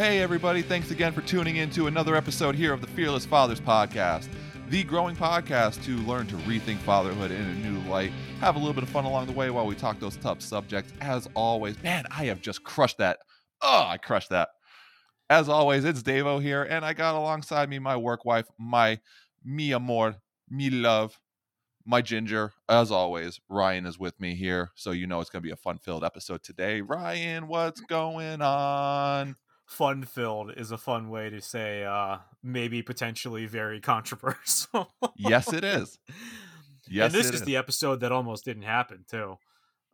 Hey, everybody, thanks again for tuning in to another episode here of the Fearless Fathers Podcast, the growing podcast to learn to rethink fatherhood in a new light, have a little bit of fun along the way while we talk those tough subjects. As always, man, I have just crushed that. Oh, I crushed that. As always, it's Davo here, and I got alongside me my work wife, my mi amor, me love, my ginger. As always, Ryan is with me here, so you know it's going to be a fun-filled episode today. Ryan, what's going on? Fun filled is a fun way to say uh maybe potentially very controversial. Yes it is. Yes and this is, is. the episode that almost didn't happen too.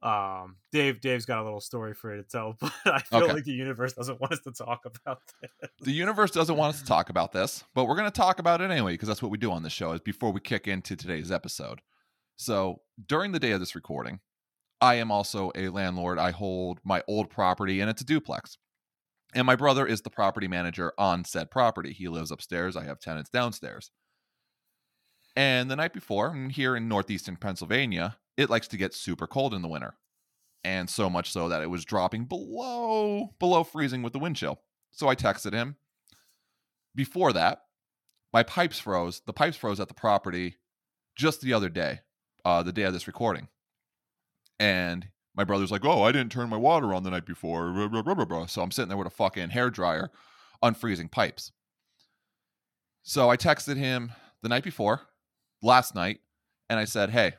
Um dave dave's got a little story for you to tell but i feel okay. like the universe doesn't want us to talk about this. the universe doesn't want us to talk about this but we're going to talk about it anyway because that's what we do on this show is before we kick into today's episode. So during the day of this recording i am also a landlord. I hold my old property and it's a duplex and my brother is the property manager on said property. He lives upstairs. I have tenants downstairs. And the night before, here in northeastern Pennsylvania, it likes to get super cold in the winter. And so much so that it was dropping below below freezing with the wind chill. So I texted him. Before that, my pipes froze. The pipes froze at the property just the other day, uh, the day of this recording. And my brother's like, "Oh, I didn't turn my water on the night before." Blah, blah, blah, so I'm sitting there with a fucking hair dryer, unfreezing pipes. So I texted him the night before, last night, and I said, "Hey,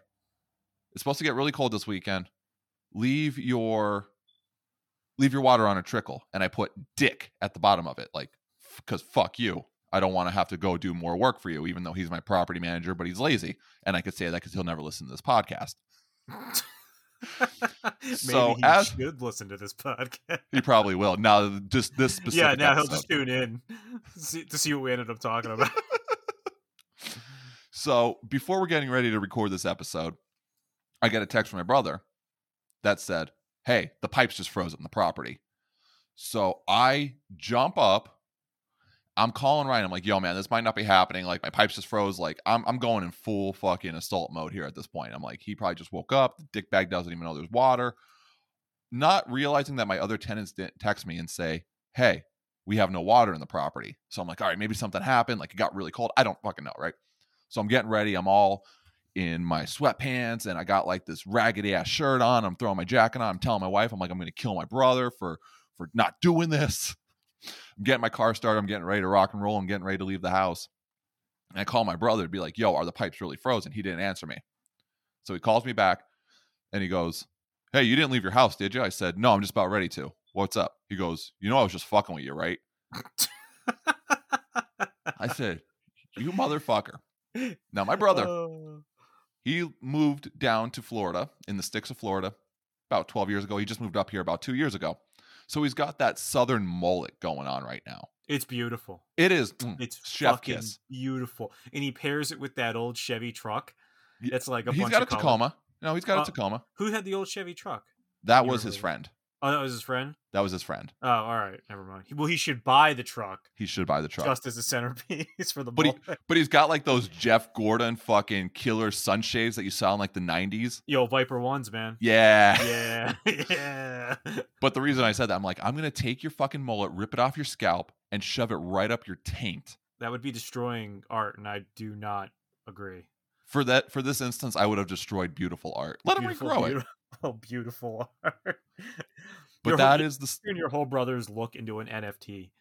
it's supposed to get really cold this weekend. Leave your leave your water on a trickle." And I put "dick" at the bottom of it, like, because fuck you. I don't want to have to go do more work for you, even though he's my property manager, but he's lazy. And I could say that because he'll never listen to this podcast. so he as, should listen to this podcast. he probably will. Now, just this specific. Yeah, now episode. he'll just tune in see, to see what we ended up talking about. so before we're getting ready to record this episode, I get a text from my brother that said, "Hey, the pipes just froze on the property." So I jump up I'm calling Ryan. I'm like, yo, man, this might not be happening. Like, my pipes just froze. Like, I'm, I'm going in full fucking assault mode here at this point. I'm like, he probably just woke up. The dick bag doesn't even know there's water. Not realizing that my other tenants didn't text me and say, hey, we have no water in the property. So I'm like, all right, maybe something happened. Like, it got really cold. I don't fucking know, right? So I'm getting ready. I'm all in my sweatpants and I got like this raggedy ass shirt on. I'm throwing my jacket on. I'm telling my wife, I'm like, I'm going to kill my brother for for not doing this. I'm getting my car started. I'm getting ready to rock and roll. I'm getting ready to leave the house. And I call my brother to be like, yo, are the pipes really frozen? He didn't answer me. So he calls me back and he goes, Hey, you didn't leave your house, did you? I said, No, I'm just about ready to. What's up? He goes, You know, I was just fucking with you, right? I said, You motherfucker. Now, my brother, oh. he moved down to Florida in the sticks of Florida about 12 years ago. He just moved up here about two years ago. So he's got that southern mullet going on right now. It's beautiful. It is. Mm, it's chef fucking kiss. beautiful, and he pairs it with that old Chevy truck. It's like a. He's got a Tacoma. No, he's got uh, a Tacoma. Who had the old Chevy truck? That was his friend. Oh, that was his friend. That was his friend. Oh, all right, never mind. Well, he should buy the truck. He should buy the truck just as a centerpiece for the. But he, but he's got like those Jeff Gordon fucking killer sunshades that you saw in like the '90s. Yo, Viper ones, man. Yeah, yeah, yeah. But the reason I said that, I'm like, I'm gonna take your fucking mullet, rip it off your scalp, and shove it right up your taint. That would be destroying art, and I do not agree. For that, for this instance, I would have destroyed beautiful art. Let beautiful, him regrow it. Oh, beautiful art. But your that whole, is the and your whole brother's look into an NFT.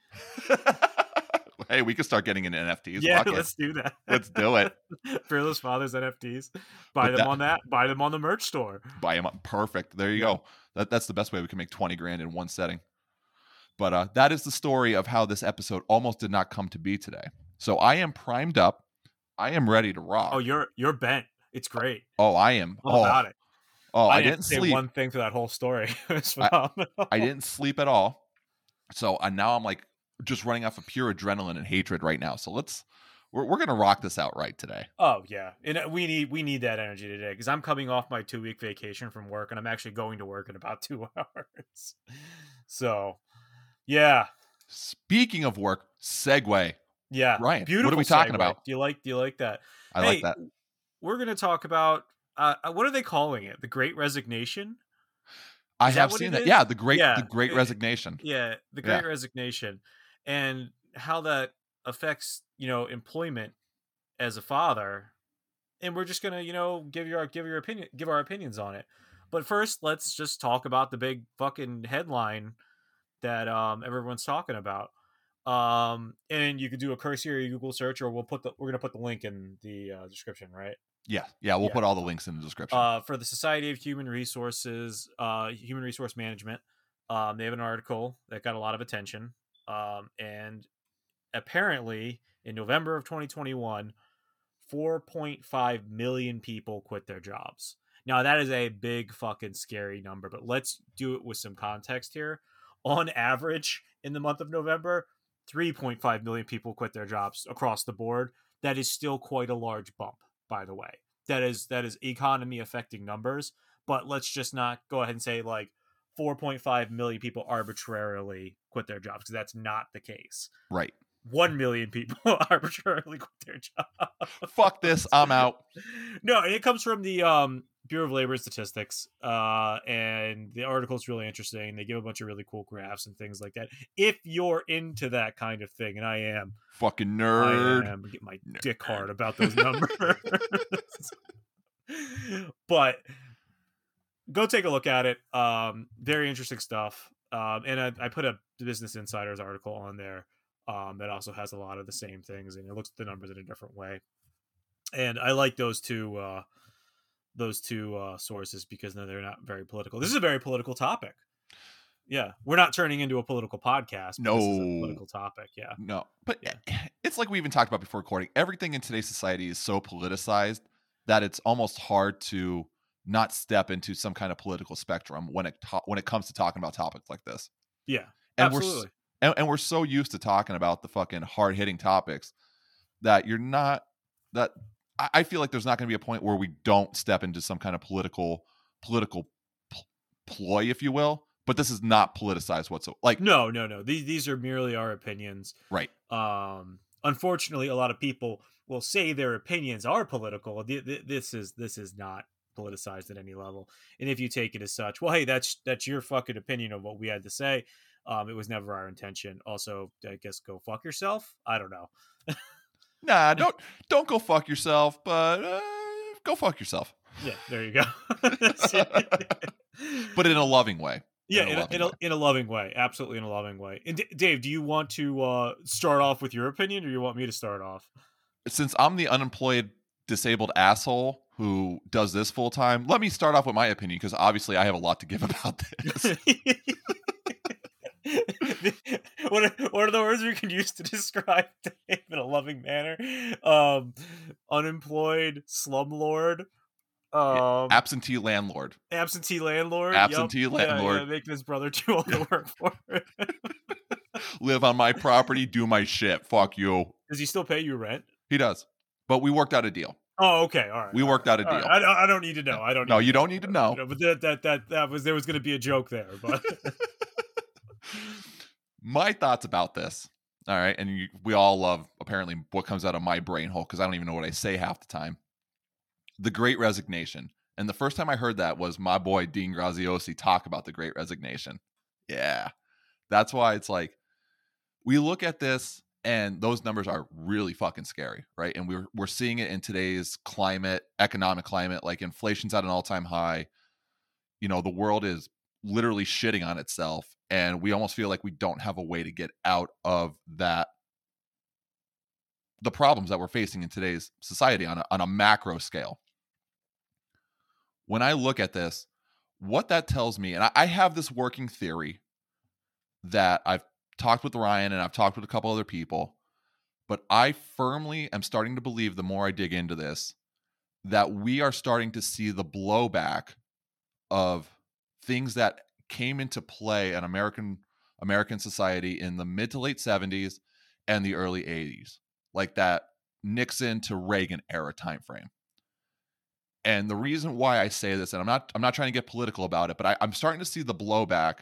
hey, we could start getting into NFTs. Yeah, let's do that. Let's do it. Fearless Fathers NFTs. Buy but them that, on that. Buy them on the merch store. Buy them up. Perfect. There you go. That, that's the best way we can make 20 grand in one setting. But uh, that is the story of how this episode almost did not come to be today. So I am primed up. I am ready to rock. Oh, you're you're bent. It's great. Oh, I am. All oh, about it. Oh, I, I didn't, say sleep. one thing for that whole story. I, I, didn't sleep at all. So uh, now I'm like just running off of pure adrenaline and hatred right now. So let's we're we're gonna rock this out right today. Oh yeah, and uh, we need we need that energy today because I'm coming off my two week vacation from work and I'm actually going to work in about two hours. So yeah. Speaking of work, segue. Yeah, Ryan. Beautiful. What are we talking about? Do you like Do you like that? I hey, like that. We're gonna talk about uh, uh, what are they calling it? The Great Resignation? I Is that have seen that. is? Yeah, the great Yeah, the great it- resignation. Yeah, the Yeah. Great Resignation, and how that affects you know employment as a father, and we're just gonna you know give your give your opinion give our opinions on it. But first, let's just talk about the big fucking headline that um everyone's talking about. Um, and you could do a cursory Google search, or we'll put the we're gonna put the link in the uh, description, right? Yeah, yeah, we'll Yeah. put all the links in the description. uh, for the Society of Human Resources, uh, Human Resource Management. Um, they have an article that got a lot of attention, um, and apparently in November of 2021, 4.5 million people quit their jobs. Now that is a big fucking scary number, but let's do it with some context here. On average, in the month of November, 3.5 million people quit their jobs across the board. That is still quite a large bump, by the way that is that is economy affecting numbers but let's just not go ahead and say like 4.5 million people arbitrarily quit their jobs because that's not the case right. 1 million people arbitrarily quit their jobs Fuck this. I'm out. no it comes from the um bureau of labor statistics uh and the article is really interesting they give a bunch of really cool graphs and things like that if you're into that kind of thing and i am Fucking nerd, I am get my Nerd. dick hard about those numbers. but go take a look at it. Um, very interesting stuff. Um, and I, I put a Business Insider's article on there um, that also has a lot of the same things, and it looks at the numbers in a different way. And I like those two uh, those two uh, sources because no, they're not very political. This is a very political topic. Yeah, we're not turning into a political podcast. but this is a No. political topic. Yeah, No, but Yeah. it's like we even talked about before recording. Everything in today's society is so politicized that it's almost hard to not step into some kind of political spectrum when it to- when it comes to talking about topics like this. yeah, And we're absolutely. And, and we're so used to talking about the fucking hard hitting topics that you're not that I, I feel like there's not going to be a point where we don't step into some kind of political political pl- ploy, if you will. But this is not politicized whatsoever. Like, No, no, no. These these are merely our opinions. right? Um, unfortunately, a lot of people will say their opinions are political. Th- th- This is this is not politicized at any level. And if you take it as such, well, hey, that's that's your fucking opinion of what we had to say. Um, it was never our intention. Also, I guess go fuck yourself. I don't know. Nah, don't don't go fuck yourself, but uh, go fuck yourself. Yeah, there you go. But in a loving way. yeah, in a in a, loving in, a, way. in a loving way, absolutely in a loving way. And D- Dave, do you want to uh, start off with your opinion, or you want me to start off? Since I'm the unemployed disabled asshole who does this full time, let me start off with my opinion because obviously I have a lot to give about this. What, are, what are the words we can use to describe Dave in a loving manner? Um, unemployed slumlord, um, Absentee landlord. absentee landlord, Absentee Yeah, landlord. yeah, making his brother do all the work for it. Live on my property, do my shit. Fuck you. Does he still pay you rent? He does. But we worked out a deal. Oh, okay, all right. We all worked right, out a all right. deal. I, don't- I don't need to know. I don't. No, you don't need to know. Know, but that that that that was there was going to be a joke there, but my thoughts about this. All right. And you, we all love apparently what comes out of my brain hole because I don't even know what I say half the time. The Great Resignation. And the first time I heard that was my boy Dean Graziosi talk about the Great Resignation. Yeah. That's why it's like we look at this and those numbers are really fucking scary, right? And we're we're seeing it in today's climate, economic climate, like inflation's at an all-time high. You know, the world is literally shitting on itself and we almost feel like we don't have a way to get out of that the problems that we're facing in today's society on a, on a macro scale. When i look at this what that tells me and I, I have this working theory that i've talked with ryan and i've talked with a couple other people but i firmly am starting to believe the more i dig into this that we are starting to see the blowback of things that came into play in American American society in the mid to late 70s and the early 80s, like that Nixon to Reagan era time frame. And the reason why I say this, and I'm not I'm not trying to get political about it, but I, I'm starting to see the blowback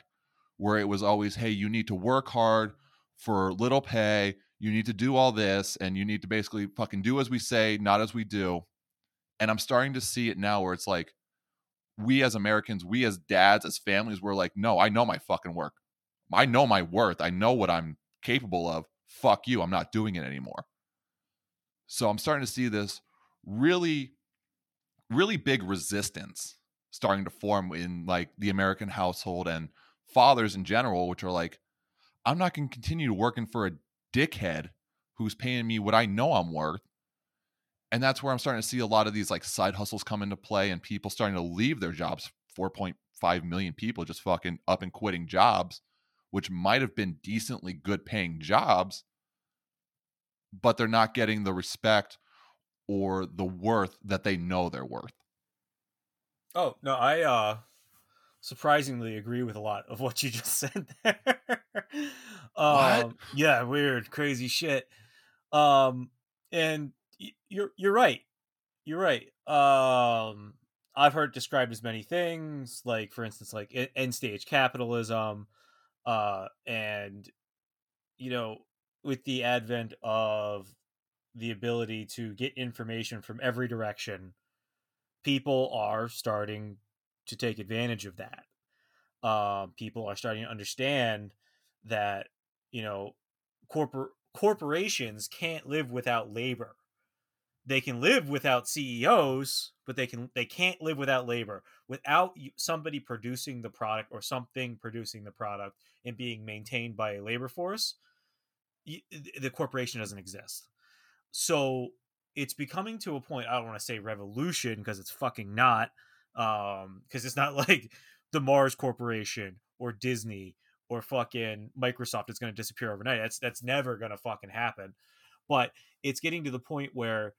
where it was always, hey, you need to work hard for little pay, you need to do all this, and you need to basically fucking do as we say, not as we do. And I'm starting to see it now where it's like, we as Americans, we as dads, as families, we're like, no, I know my fucking work. I know my worth. I know what I'm capable of. Fuck you. I'm not doing it anymore. So I'm starting to see this really, really big resistance starting to form in like the American household and fathers in general, which are like, I'm not going to continue working for a dickhead who's paying me what I know I'm worth. And that's where I'm starting to see a lot of these like side hustles come into play and people starting to leave their jobs. 4.5 million people just fucking up and quitting jobs, which might have been decently good paying jobs, but they're not getting the respect or the worth that they know they're worth. Oh, no, I uh surprisingly agree with a lot of what you just said there. um, what? Yeah, weird, crazy shit. Um, and you're you're right. You're right. Um, I've heard described as many things, like for instance, like end stage capitalism, uh, and you know, with the advent of the ability to get information from every direction, people are starting to take advantage of that. Um, people are starting to understand that you know corpor- corporations can't live without labor. They can live without CEOs, but they can they can't live without labor. Without somebody producing the product or something producing the product and being maintained by a labor force, the corporation doesn't exist. So it's becoming to a point. I don't want to say revolution because it's fucking not um because it's not like the mars corporation or disney or fucking microsoft is going to disappear overnight that's that's never going to fucking happen but it's getting to the point where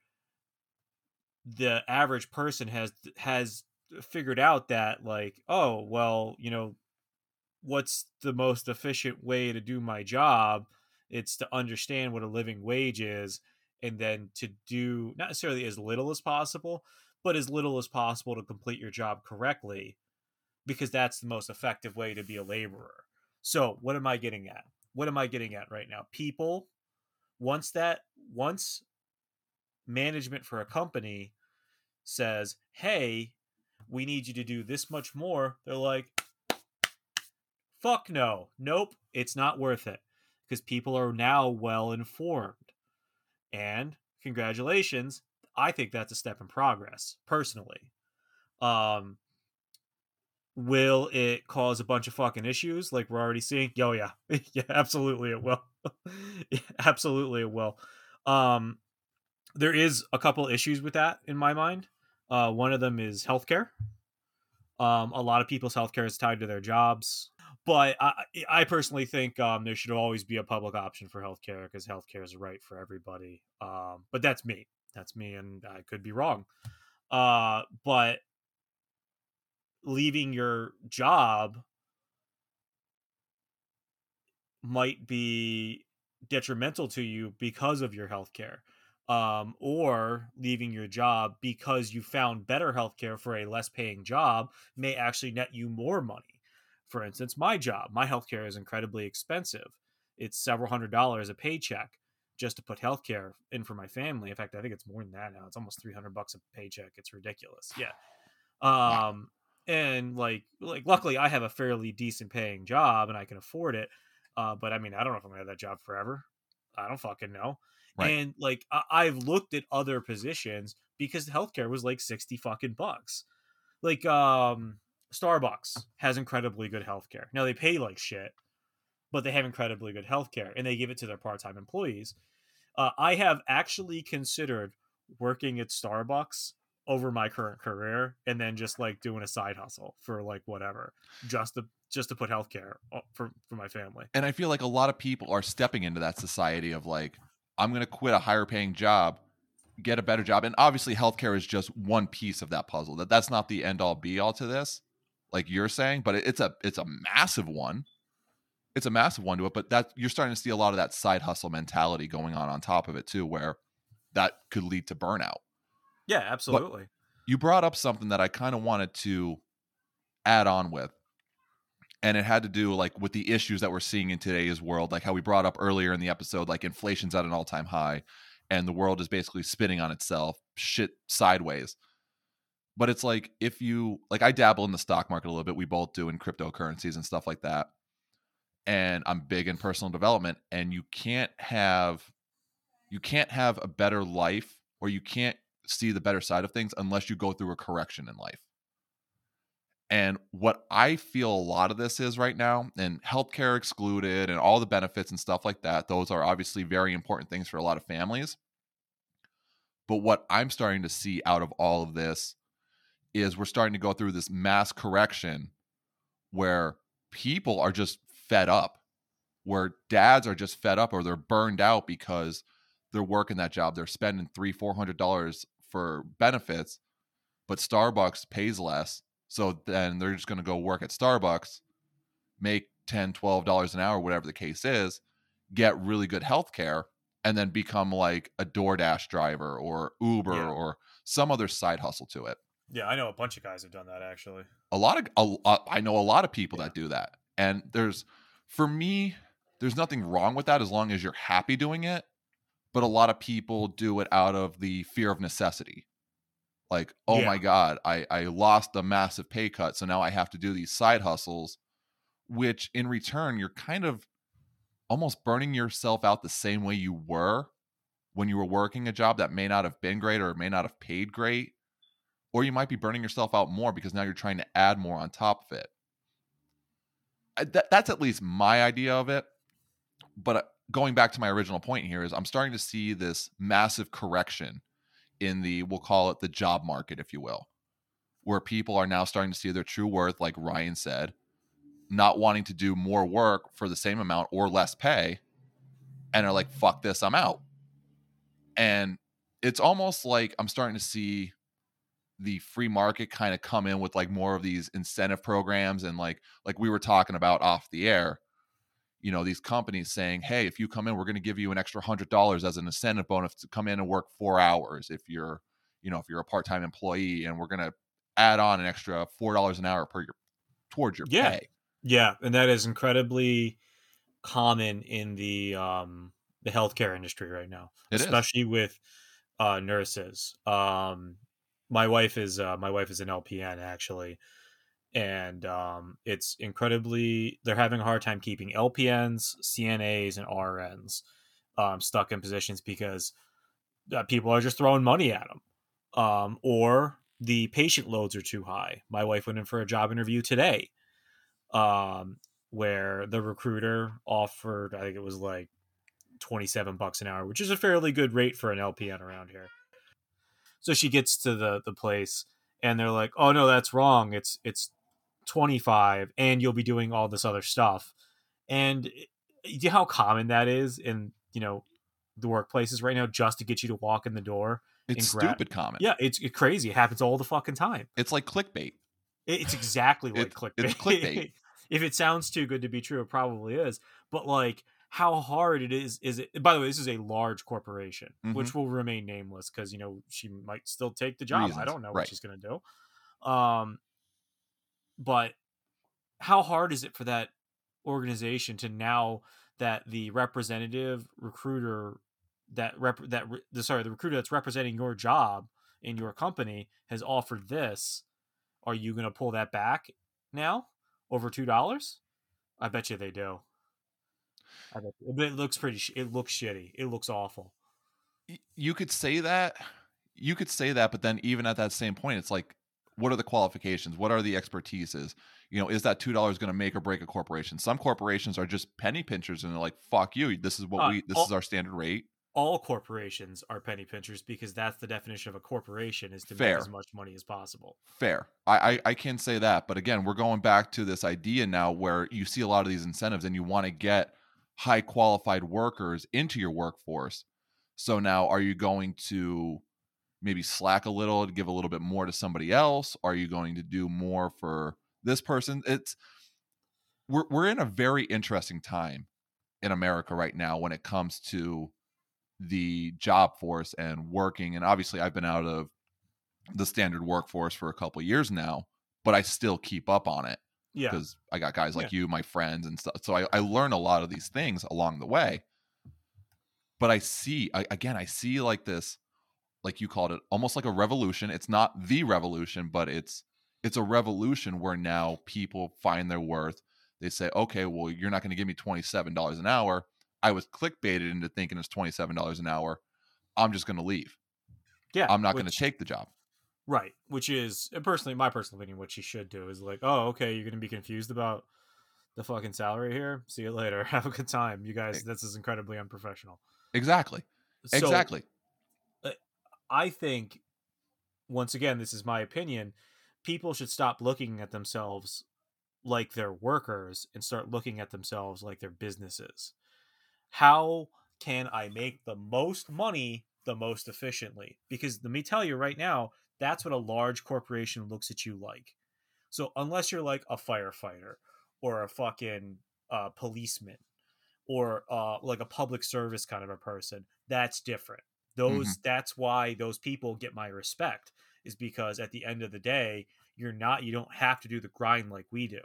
the average person has has figured out that like oh well you know what's the most efficient way to do my job it's to understand what a living wage is and then to do not necessarily as little as possible but as little as possible to complete your job correctly because that's the most effective way to be a laborer. So, what am I getting at? What am I getting at right now? People once that once management for a company says, "Hey, we need you to do this much more." They're like, "Fuck no. Nope, it's not worth it." Because people are now well informed. And congratulations, I think that's a step in progress, personally. Um, will it cause a bunch of fucking issues like we're already seeing? Yo, yeah, yeah, absolutely it will. yeah, absolutely it will. Um, there is a couple issues with that in my mind. Uh, one of them is healthcare. Um, a lot of people's healthcare is tied to their jobs, but I, I personally think um, there should always be a public option for healthcare because healthcare is right for everybody. Um, but that's me. That's me, and I could be wrong. Uh, but leaving your job might be detrimental to you because of your health care um, or leaving your job because you found better health care for a less paying job may actually net you more money for instance my job my health care is incredibly expensive it's several hundred dollars a paycheck just to put healthcare in for my family. In fact, I think it's more than that now. It's almost 300 bucks a paycheck. It's ridiculous. Yeah. Um, and like, like, luckily I have a fairly decent paying job and I can afford it. Uh, but I mean, I don't know if I'm gonna have that job forever. I don't fucking know. Right. And like, I- I've looked at other positions because healthcare was like 60 fucking bucks. Like, um, Starbucks has incredibly good healthcare. Now they pay like shit, but they have incredibly good healthcare and they give it to their part-time employees. Uh, I have actually considered working at Starbucks over my current career and then just like doing a side hustle for like whatever just to just to put healthcare for for my family. And I feel like a lot of people are stepping into that society of like I'm going to quit a higher paying job, get a better job. And obviously healthcare is just one piece of that puzzle. That that's not the end all be all to this like you're saying, but it's a it's a massive one it's a massive one to it, but that you're starting to see a lot of that side hustle mentality going on on top of it too, where that could lead to burnout. Yeah, absolutely. But you brought up something that I kind of wanted to add on with, and it had to do like with the issues that we're seeing in today's world, like how we brought up earlier in the episode, like inflation's at an all time high, and the world is basically spinning on itself, shit sideways. but it's like if you like I dabble in the stock market a little bit. We both do in cryptocurrencies and stuff like that. And I'm big in personal development and you can't have you can't have a better life or you can't see the better side of things unless you go through a correction in life. And what I feel a lot of this is right now, and healthcare excluded and all the benefits and stuff like that, those are obviously very important things for a lot of families. But what I'm starting to see out of all of this is we're starting to go through this mass correction where people are just fed up, where dads are just fed up or they're burned out because they're working that job. They're spending three, four hundred dollars for benefits, but Starbucks pays less. So then they're just going to go work at Starbucks, make 10 $12 an hour, whatever the case is, get really good health care, and then become like a DoorDash driver or Uber Yeah. or some other side hustle to it. Yeah, I know a bunch of guys have done that actually. A lot of, a, lot- I know a lot of people Yeah. that do that. And there's, for me, there's nothing wrong with that as long as you're happy doing it. But a lot of people do it out of the fear of necessity. Like, oh Yeah. my God, I, I lost a massive pay cut. So now I have to do these side hustles, which in return, you're kind of almost burning yourself out the same way you were when you were working a job that may not have been great or may not have paid great. Or you might be burning yourself out more because now you're trying to add more on top of it. That, that's at least my idea of it. But uh, going back to my original point here is I'm starting to see this massive correction in the we'll call it the job market if you will where people are now starting to see their true worth like Ryan said not wanting to do more work for the same amount or less pay and are like fuck this I'm out. And it's almost like I'm starting to see the free market kind of come in with like more of these incentive programs and like like we were talking about off the air you know these companies saying hey if you come in we're going to give you an extra hundred dollars as an incentive bonus to come in and work four hours if you're you know if you're a part-time employee and we're going to add on an extra four dollars an hour per your towards your Yeah. pay Yeah, and that is incredibly common in the um the healthcare industry right now, It is. especially with uh nurses. Um my wife is uh my wife is an LPN actually. And um it's incredibly they're having a hard time keeping LPNs, CNAs and RNs um stuck in positions because uh, people are just throwing money at them. Um or the patient loads are too high. My wife went in for a job interview today um, where the recruiter offered, I think it was like 27 bucks an hour, which is a fairly good rate for an LPN around here. So she gets to the, the place and they're like, oh no, that's wrong. It's, it's 25 and you'll be doing all this other stuff. And you know how common that is in, you know, the workplaces right now just to get you to walk in the door. it's and grab- stupid comment Yeah, it's, it's crazy. It happens all the fucking time. it's like clickbait It's exactly like It- clickbait. it's clickbait. if it sounds too good to be true, it probably is. But like how hard it is is it by the way, this is a large corporation, which will remain nameless because you know she might still take the job. I don't know right. what she's gonna do. Um but how hard is it for that organization to now that the representative recruiter that rep that the sorry the recruiter that's representing your job in your company has offered this are you going to pull that back now over two dollars? I bet you they do. I bet but it looks pretty sh- it looks shitty. It looks awful. You could say that you could say that but then even at that same point it's like what are the qualifications? What are the expertises? You know is that two dollars going to make or break a corporation? Some corporations are just penny pinchers and they're like fuck you. This is what Uh, we this all- is our standard rate. all corporations are penny pinchers because that's the definition of a corporation is to Fair. make as much money as possible. Fair. I, I i can say that but again we're going back to this idea now where you see a lot of these incentives and you want to get high qualified workers into your workforce. So now are you going to maybe slack a little to give a little bit more to somebody else? Are you going to do more for this person? It's we're, we're in a very interesting time in america right now when it comes to the job force and working and obviously i've been out of the standard workforce for a couple years now but i still keep up on it yeah. because i got guys like you my friends and stuff so I, I learn a lot of these things along the way. But i see I, again i see like this like you called it, almost like a revolution. It's not the revolution, but it's it's a revolution where now people find their worth. They say, okay, well, you're not going to give me twenty seven dollars an hour. I was clickbaited into thinking it's twenty seven dollars an hour. I'm just going to leave. Yeah, I'm not going to take the job. Right, which is uh, personally my personal opinion. What she should do is like, oh, okay, you're gonna be confused about the fucking salary here. See you later. Have a good time, you guys. This is incredibly unprofessional. Exactly. So, exactly. I think, once again, this is my opinion. People should stop looking at themselves like they're workers and start looking at themselves like they're businesses. How can I make the most money the most efficiently? Because let me tell you right now, that's what a large corporation looks at you like. So unless you're like a firefighter or a fucking uh, policeman or uh, like a public service kind of a person, that's different. Those that's why those people get my respect is because at the end of the day, you're not you don't have to do the grind like we do.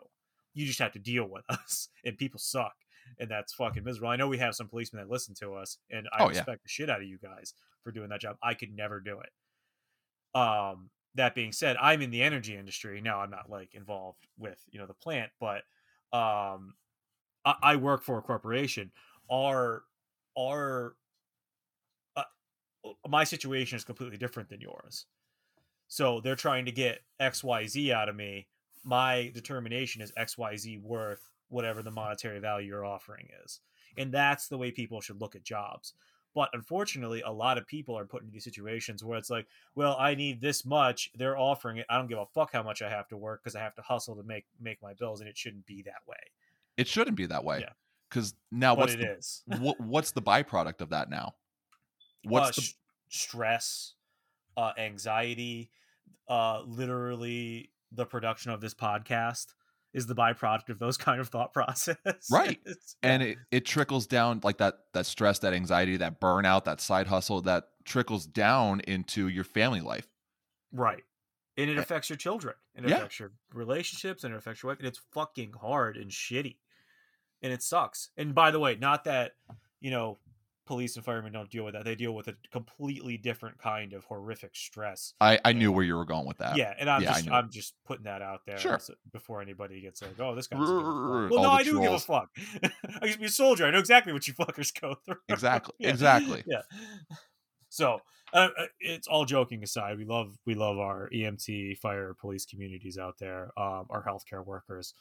You just have to deal with us, and people suck, and that's fucking miserable. I know we have some policemen that listen to us, and I Oh, yeah. respect the shit out of you guys for doing that job. I could never do it. Um, that being said, I'm in the energy industry. Now I'm not like involved with you know the plant, but um, I, I work for a corporation. Our our my situation is completely different than yours. So they're trying to get X Y Z out of me. My determination is X Y Z worth whatever the monetary value you're offering is, and that's the way people should look at jobs. But unfortunately, a lot of people are put into these situations where it's like, well, I need this much. They're offering it. I don't give a fuck how much I have to work because I have to hustle to make make my bills, and it shouldn't be that way. It shouldn't be that way. Yeah. Because now But what's it the, is. what, what's the byproduct of that now? What's uh, the sh- stress, uh, anxiety, uh, literally the production of this podcast is the byproduct of those kind of thought process. Right. It's- and it, it trickles down like that that stress that anxiety that burnout that side hustle that trickles down into your family life right. And it Eh, affects your children. And it yeah. affects your relationships and it affects your wife. And it's fucking hard and shitty. And it sucks. And by the way, not that, you know, police and firemen don't deal with that. They deal with a completely different kind of horrific stress. i i knew where you were going with that yeah, and I'm yeah, just. I'm just putting that out there Sure. before anybody gets like, oh, this guy's well, no, I do give a fuck. I used to be a soldier. I know exactly what you fuckers go through. exactly Yeah. exactly Yeah. So uh, uh, it's all joking aside. We love we love our EMT, fire, police communities out there. Um, our healthcare workers.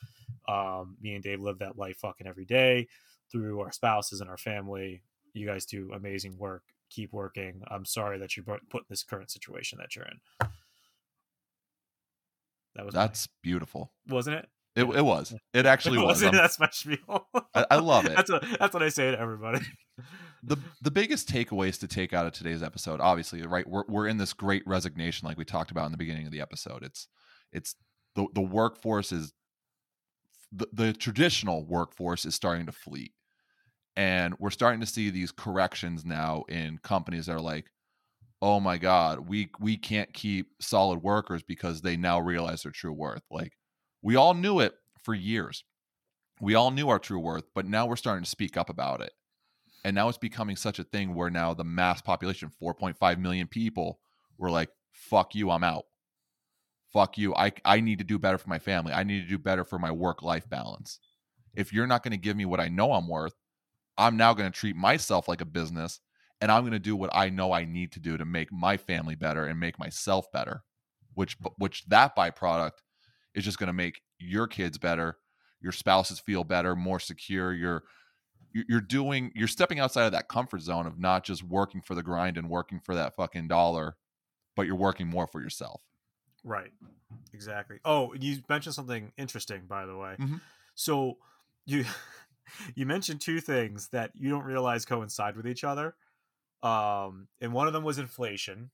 Um, me and Dave live that life fucking every day through our spouses and our family. You guys do amazing work. Keep working. I'm sorry that you put in this current situation that you're in. That was my- that's beautiful wasn't it? it, it was it actually was it? Um, That's my spiel. I, I love it That's what that's what I say to everybody. the the biggest takeaways to take out of today's episode obviously right we're, we're in this great resignation like we talked about in the beginning of the episode it's it's the the workforce is the, the traditional workforce is starting to fleet and we're starting to see these corrections now in companies that are like oh my god we we can't keep solid workers because they now realize their true worth. Like we all knew it for years. We all knew our true worth but now we're starting to speak up about it. And now it's becoming such a thing where now the mass population 4.5 million people were like fuck you i'm out. Fuck you. I i need to do better for my family. I need to do better for my work life balance. If you're not going to give me what i know i'm worth i'm now going to treat myself like a business and i'm going to do what i know i need to do to make my family better and make myself better which which that byproduct is just going to make your kids better your spouses feel better more secure your you- you're doing you're stepping outside of that comfort zone of not just working for the grind and working for that fucking dollar but you're working more for yourself Right. Exactly. Oh, you mentioned something interesting, by the way. Mhm. So you you mentioned two things that you don't realize coincide with each other. Um, and one of them was inflation,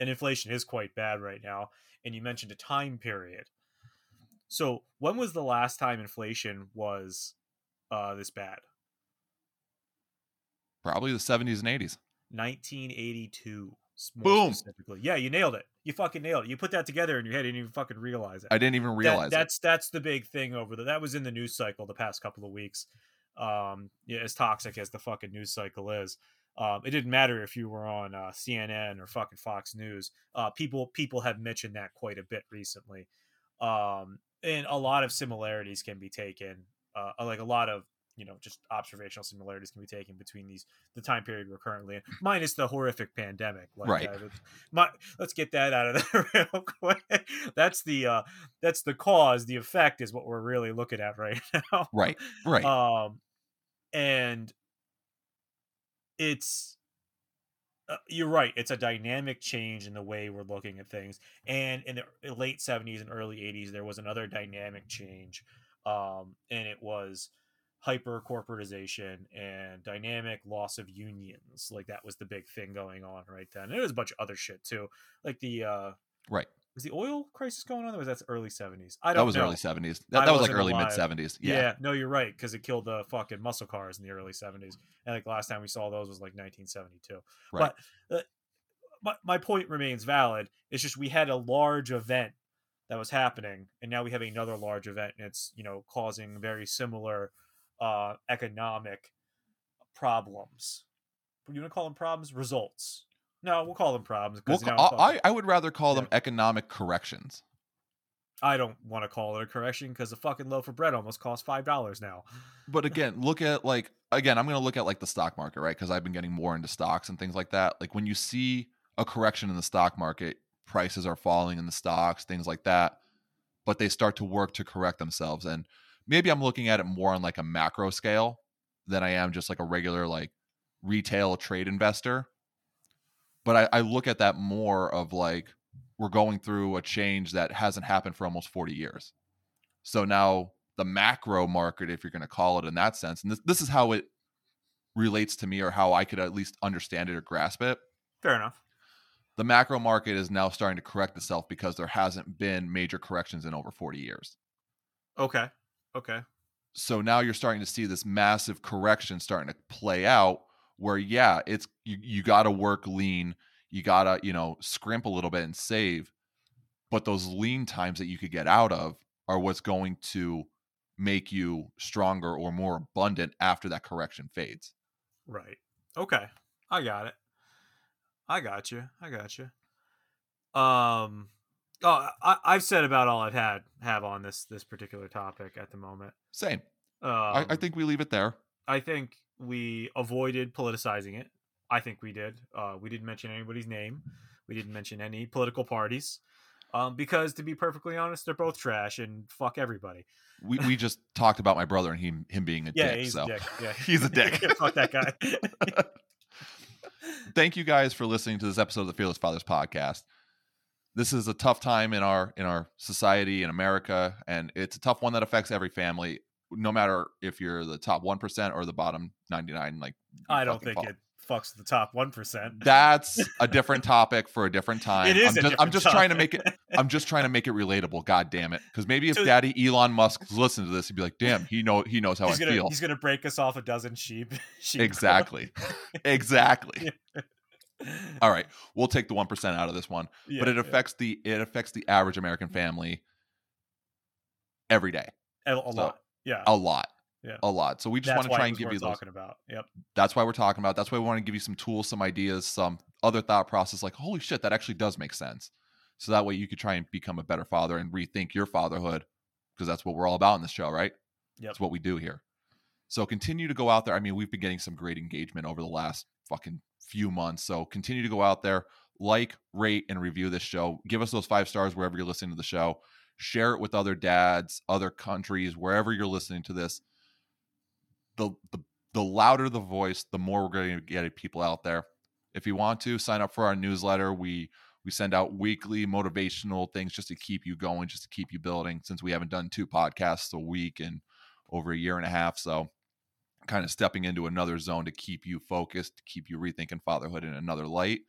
and inflation is quite bad right now. And you mentioned a time period. So when was the last time inflation was uh, this bad? probably the 70s and 80s 1982. s- Boom. Specifically, yeah, you nailed it. You fucking nailed it. You put that together in your head, and you didn't even fucking realize it. i didn't even That- realize it that's that's the big thing over there. That was in the news cycle the past couple of weeks. Um, yeah, as toxic as the fucking news cycle is, Um, it didn't matter if you were on uh, CNN or fucking Fox News. Uh, people people have mentioned that quite a bit recently, um, and a lot of similarities can be taken. Uh, like a lot of you know just observational similarities can be taken between these the time period we're currently in minus the horrific pandemic. Like, right. uh, my, let's get that out of there real quick. That's the uh that's the cause. The effect is what we're really looking at right now. Right right. Um and it's uh, you're right it's a dynamic change in the way we're looking at things and in the late 70s and early 80s there was another dynamic change um and it was hyper corporatization and dynamic loss of unions like that was the big thing going on right then and there was a bunch of other shit too like the uh right was the oil crisis going on or was that early 70s i don't know. that was know. early 70s that, that was like early mid 70s yeah. yeah. no you're right because it killed the fucking muscle cars in the early 70s and like last time we saw those was like 1972 right. but uh, my, my point remains valid it's just we had a large event that was happening and now we have another large event and it's you know causing very similar uh, economic problems. You want to call them problems? Results. No, we'll call them problems. We'll call, I, I would rather call yeah. them economic corrections. I don't want to call it a correction because a fucking loaf of bread almost costs five dollars now. But again, look at like again, I'm going to look at like the stock market, right? Because I've been getting more into stocks and things like that. Like when you see a correction in the stock market, prices are falling in the stocks, things like that, but they start to work to correct themselves. And maybe I'm looking at it more on like a macro scale than I am just like a regular like retail trade investor. But I, I look at that more of like we're going through a change that hasn't happened for almost 40 years. So now the macro market, if you're going to call it in that sense, and this, this is how it relates to me or how I could at least understand it or grasp it. Fair enough. The macro market is now starting to correct itself because there hasn't been major corrections in over 40 years. Okay. Okay. So now you're starting to see this massive correction starting to play out where yeah, it's you, you got to work lean, you got to, you know, scrimp a little bit and save. But those lean times that you could get out of are what's going to make you stronger or more abundant after that correction fades. Right. Okay. I got it. I got you. I got you. Um Oh, I, have said about all I've had have on this this particular topic at the moment. Same. Um, I, I, um, think we leave it there. I think we avoided politicizing it. I think we did. Uh, we didn't mention anybody's name. We didn't mention any political parties. Um, because to be perfectly honest, they're both trash and fuck everybody. We we just talked about my brother and him him being a yeah, dick. He's so a dick. Yeah, he's a dick. fuck that guy. Thank you guys for listening to this episode of the Fearless Fathers podcast this is a tough time in our in our society in America, and it's a tough one that affects every family, no matter if you're the top one percent or the bottom ninety nine. Like I don't think fall. it fucks the top one percent. That's a different topic for a different time. It is. I'm just, I'm just trying to make it. I'm just trying to make it relatable. God damn it! Because maybe if so, Daddy Elon Musk listened to this, he'd be like, "Damn, he know he knows how I gonna, feel." He's gonna break us off a dozen sheep. sheep exactly. exactly. All right, we'll take the one percent out of this one, yeah, but it affects yeah. the it affects the average American family every day. A, a so, lot, yeah, a lot, yeah, a lot. So we just want to try and give you those. Talking about, yep. That's why we're talking about. That's why we want to give you some tools, some ideas, some other thought process. Like, holy shit, that actually does make sense. So that way you could try and become a better father and rethink your fatherhood, because that's what we're all about in this show, right? Yeah, That's what we do here. So continue to go out there. I mean, we've been getting some great engagement over the last fucking few months. So continue to go out there, like, rate, and review this show. Give us those five stars wherever you're listening to the show. Share it with other dads, other countries, wherever you're listening to this. The the the louder the voice, the more we're going to get people out there. If you want to sign up for our newsletter, we we send out weekly motivational things just to keep you going, just to keep you building. Since we haven't done two podcasts a week in over a year and a half, so kind of stepping into another zone to keep you focused, to keep you rethinking fatherhood in another light.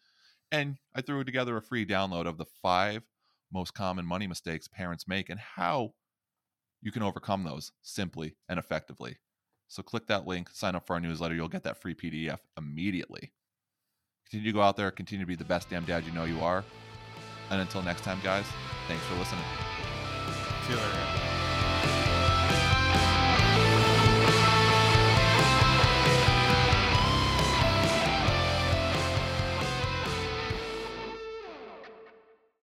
And I threw together a free download of the five most common money mistakes parents make and how you can overcome those simply and effectively. So click that link, sign up for our newsletter. You'll get that free PDF immediately. Continue to go out there, continue to be the best damn dad you know you are. And until next time, guys, thanks for listening. See you later.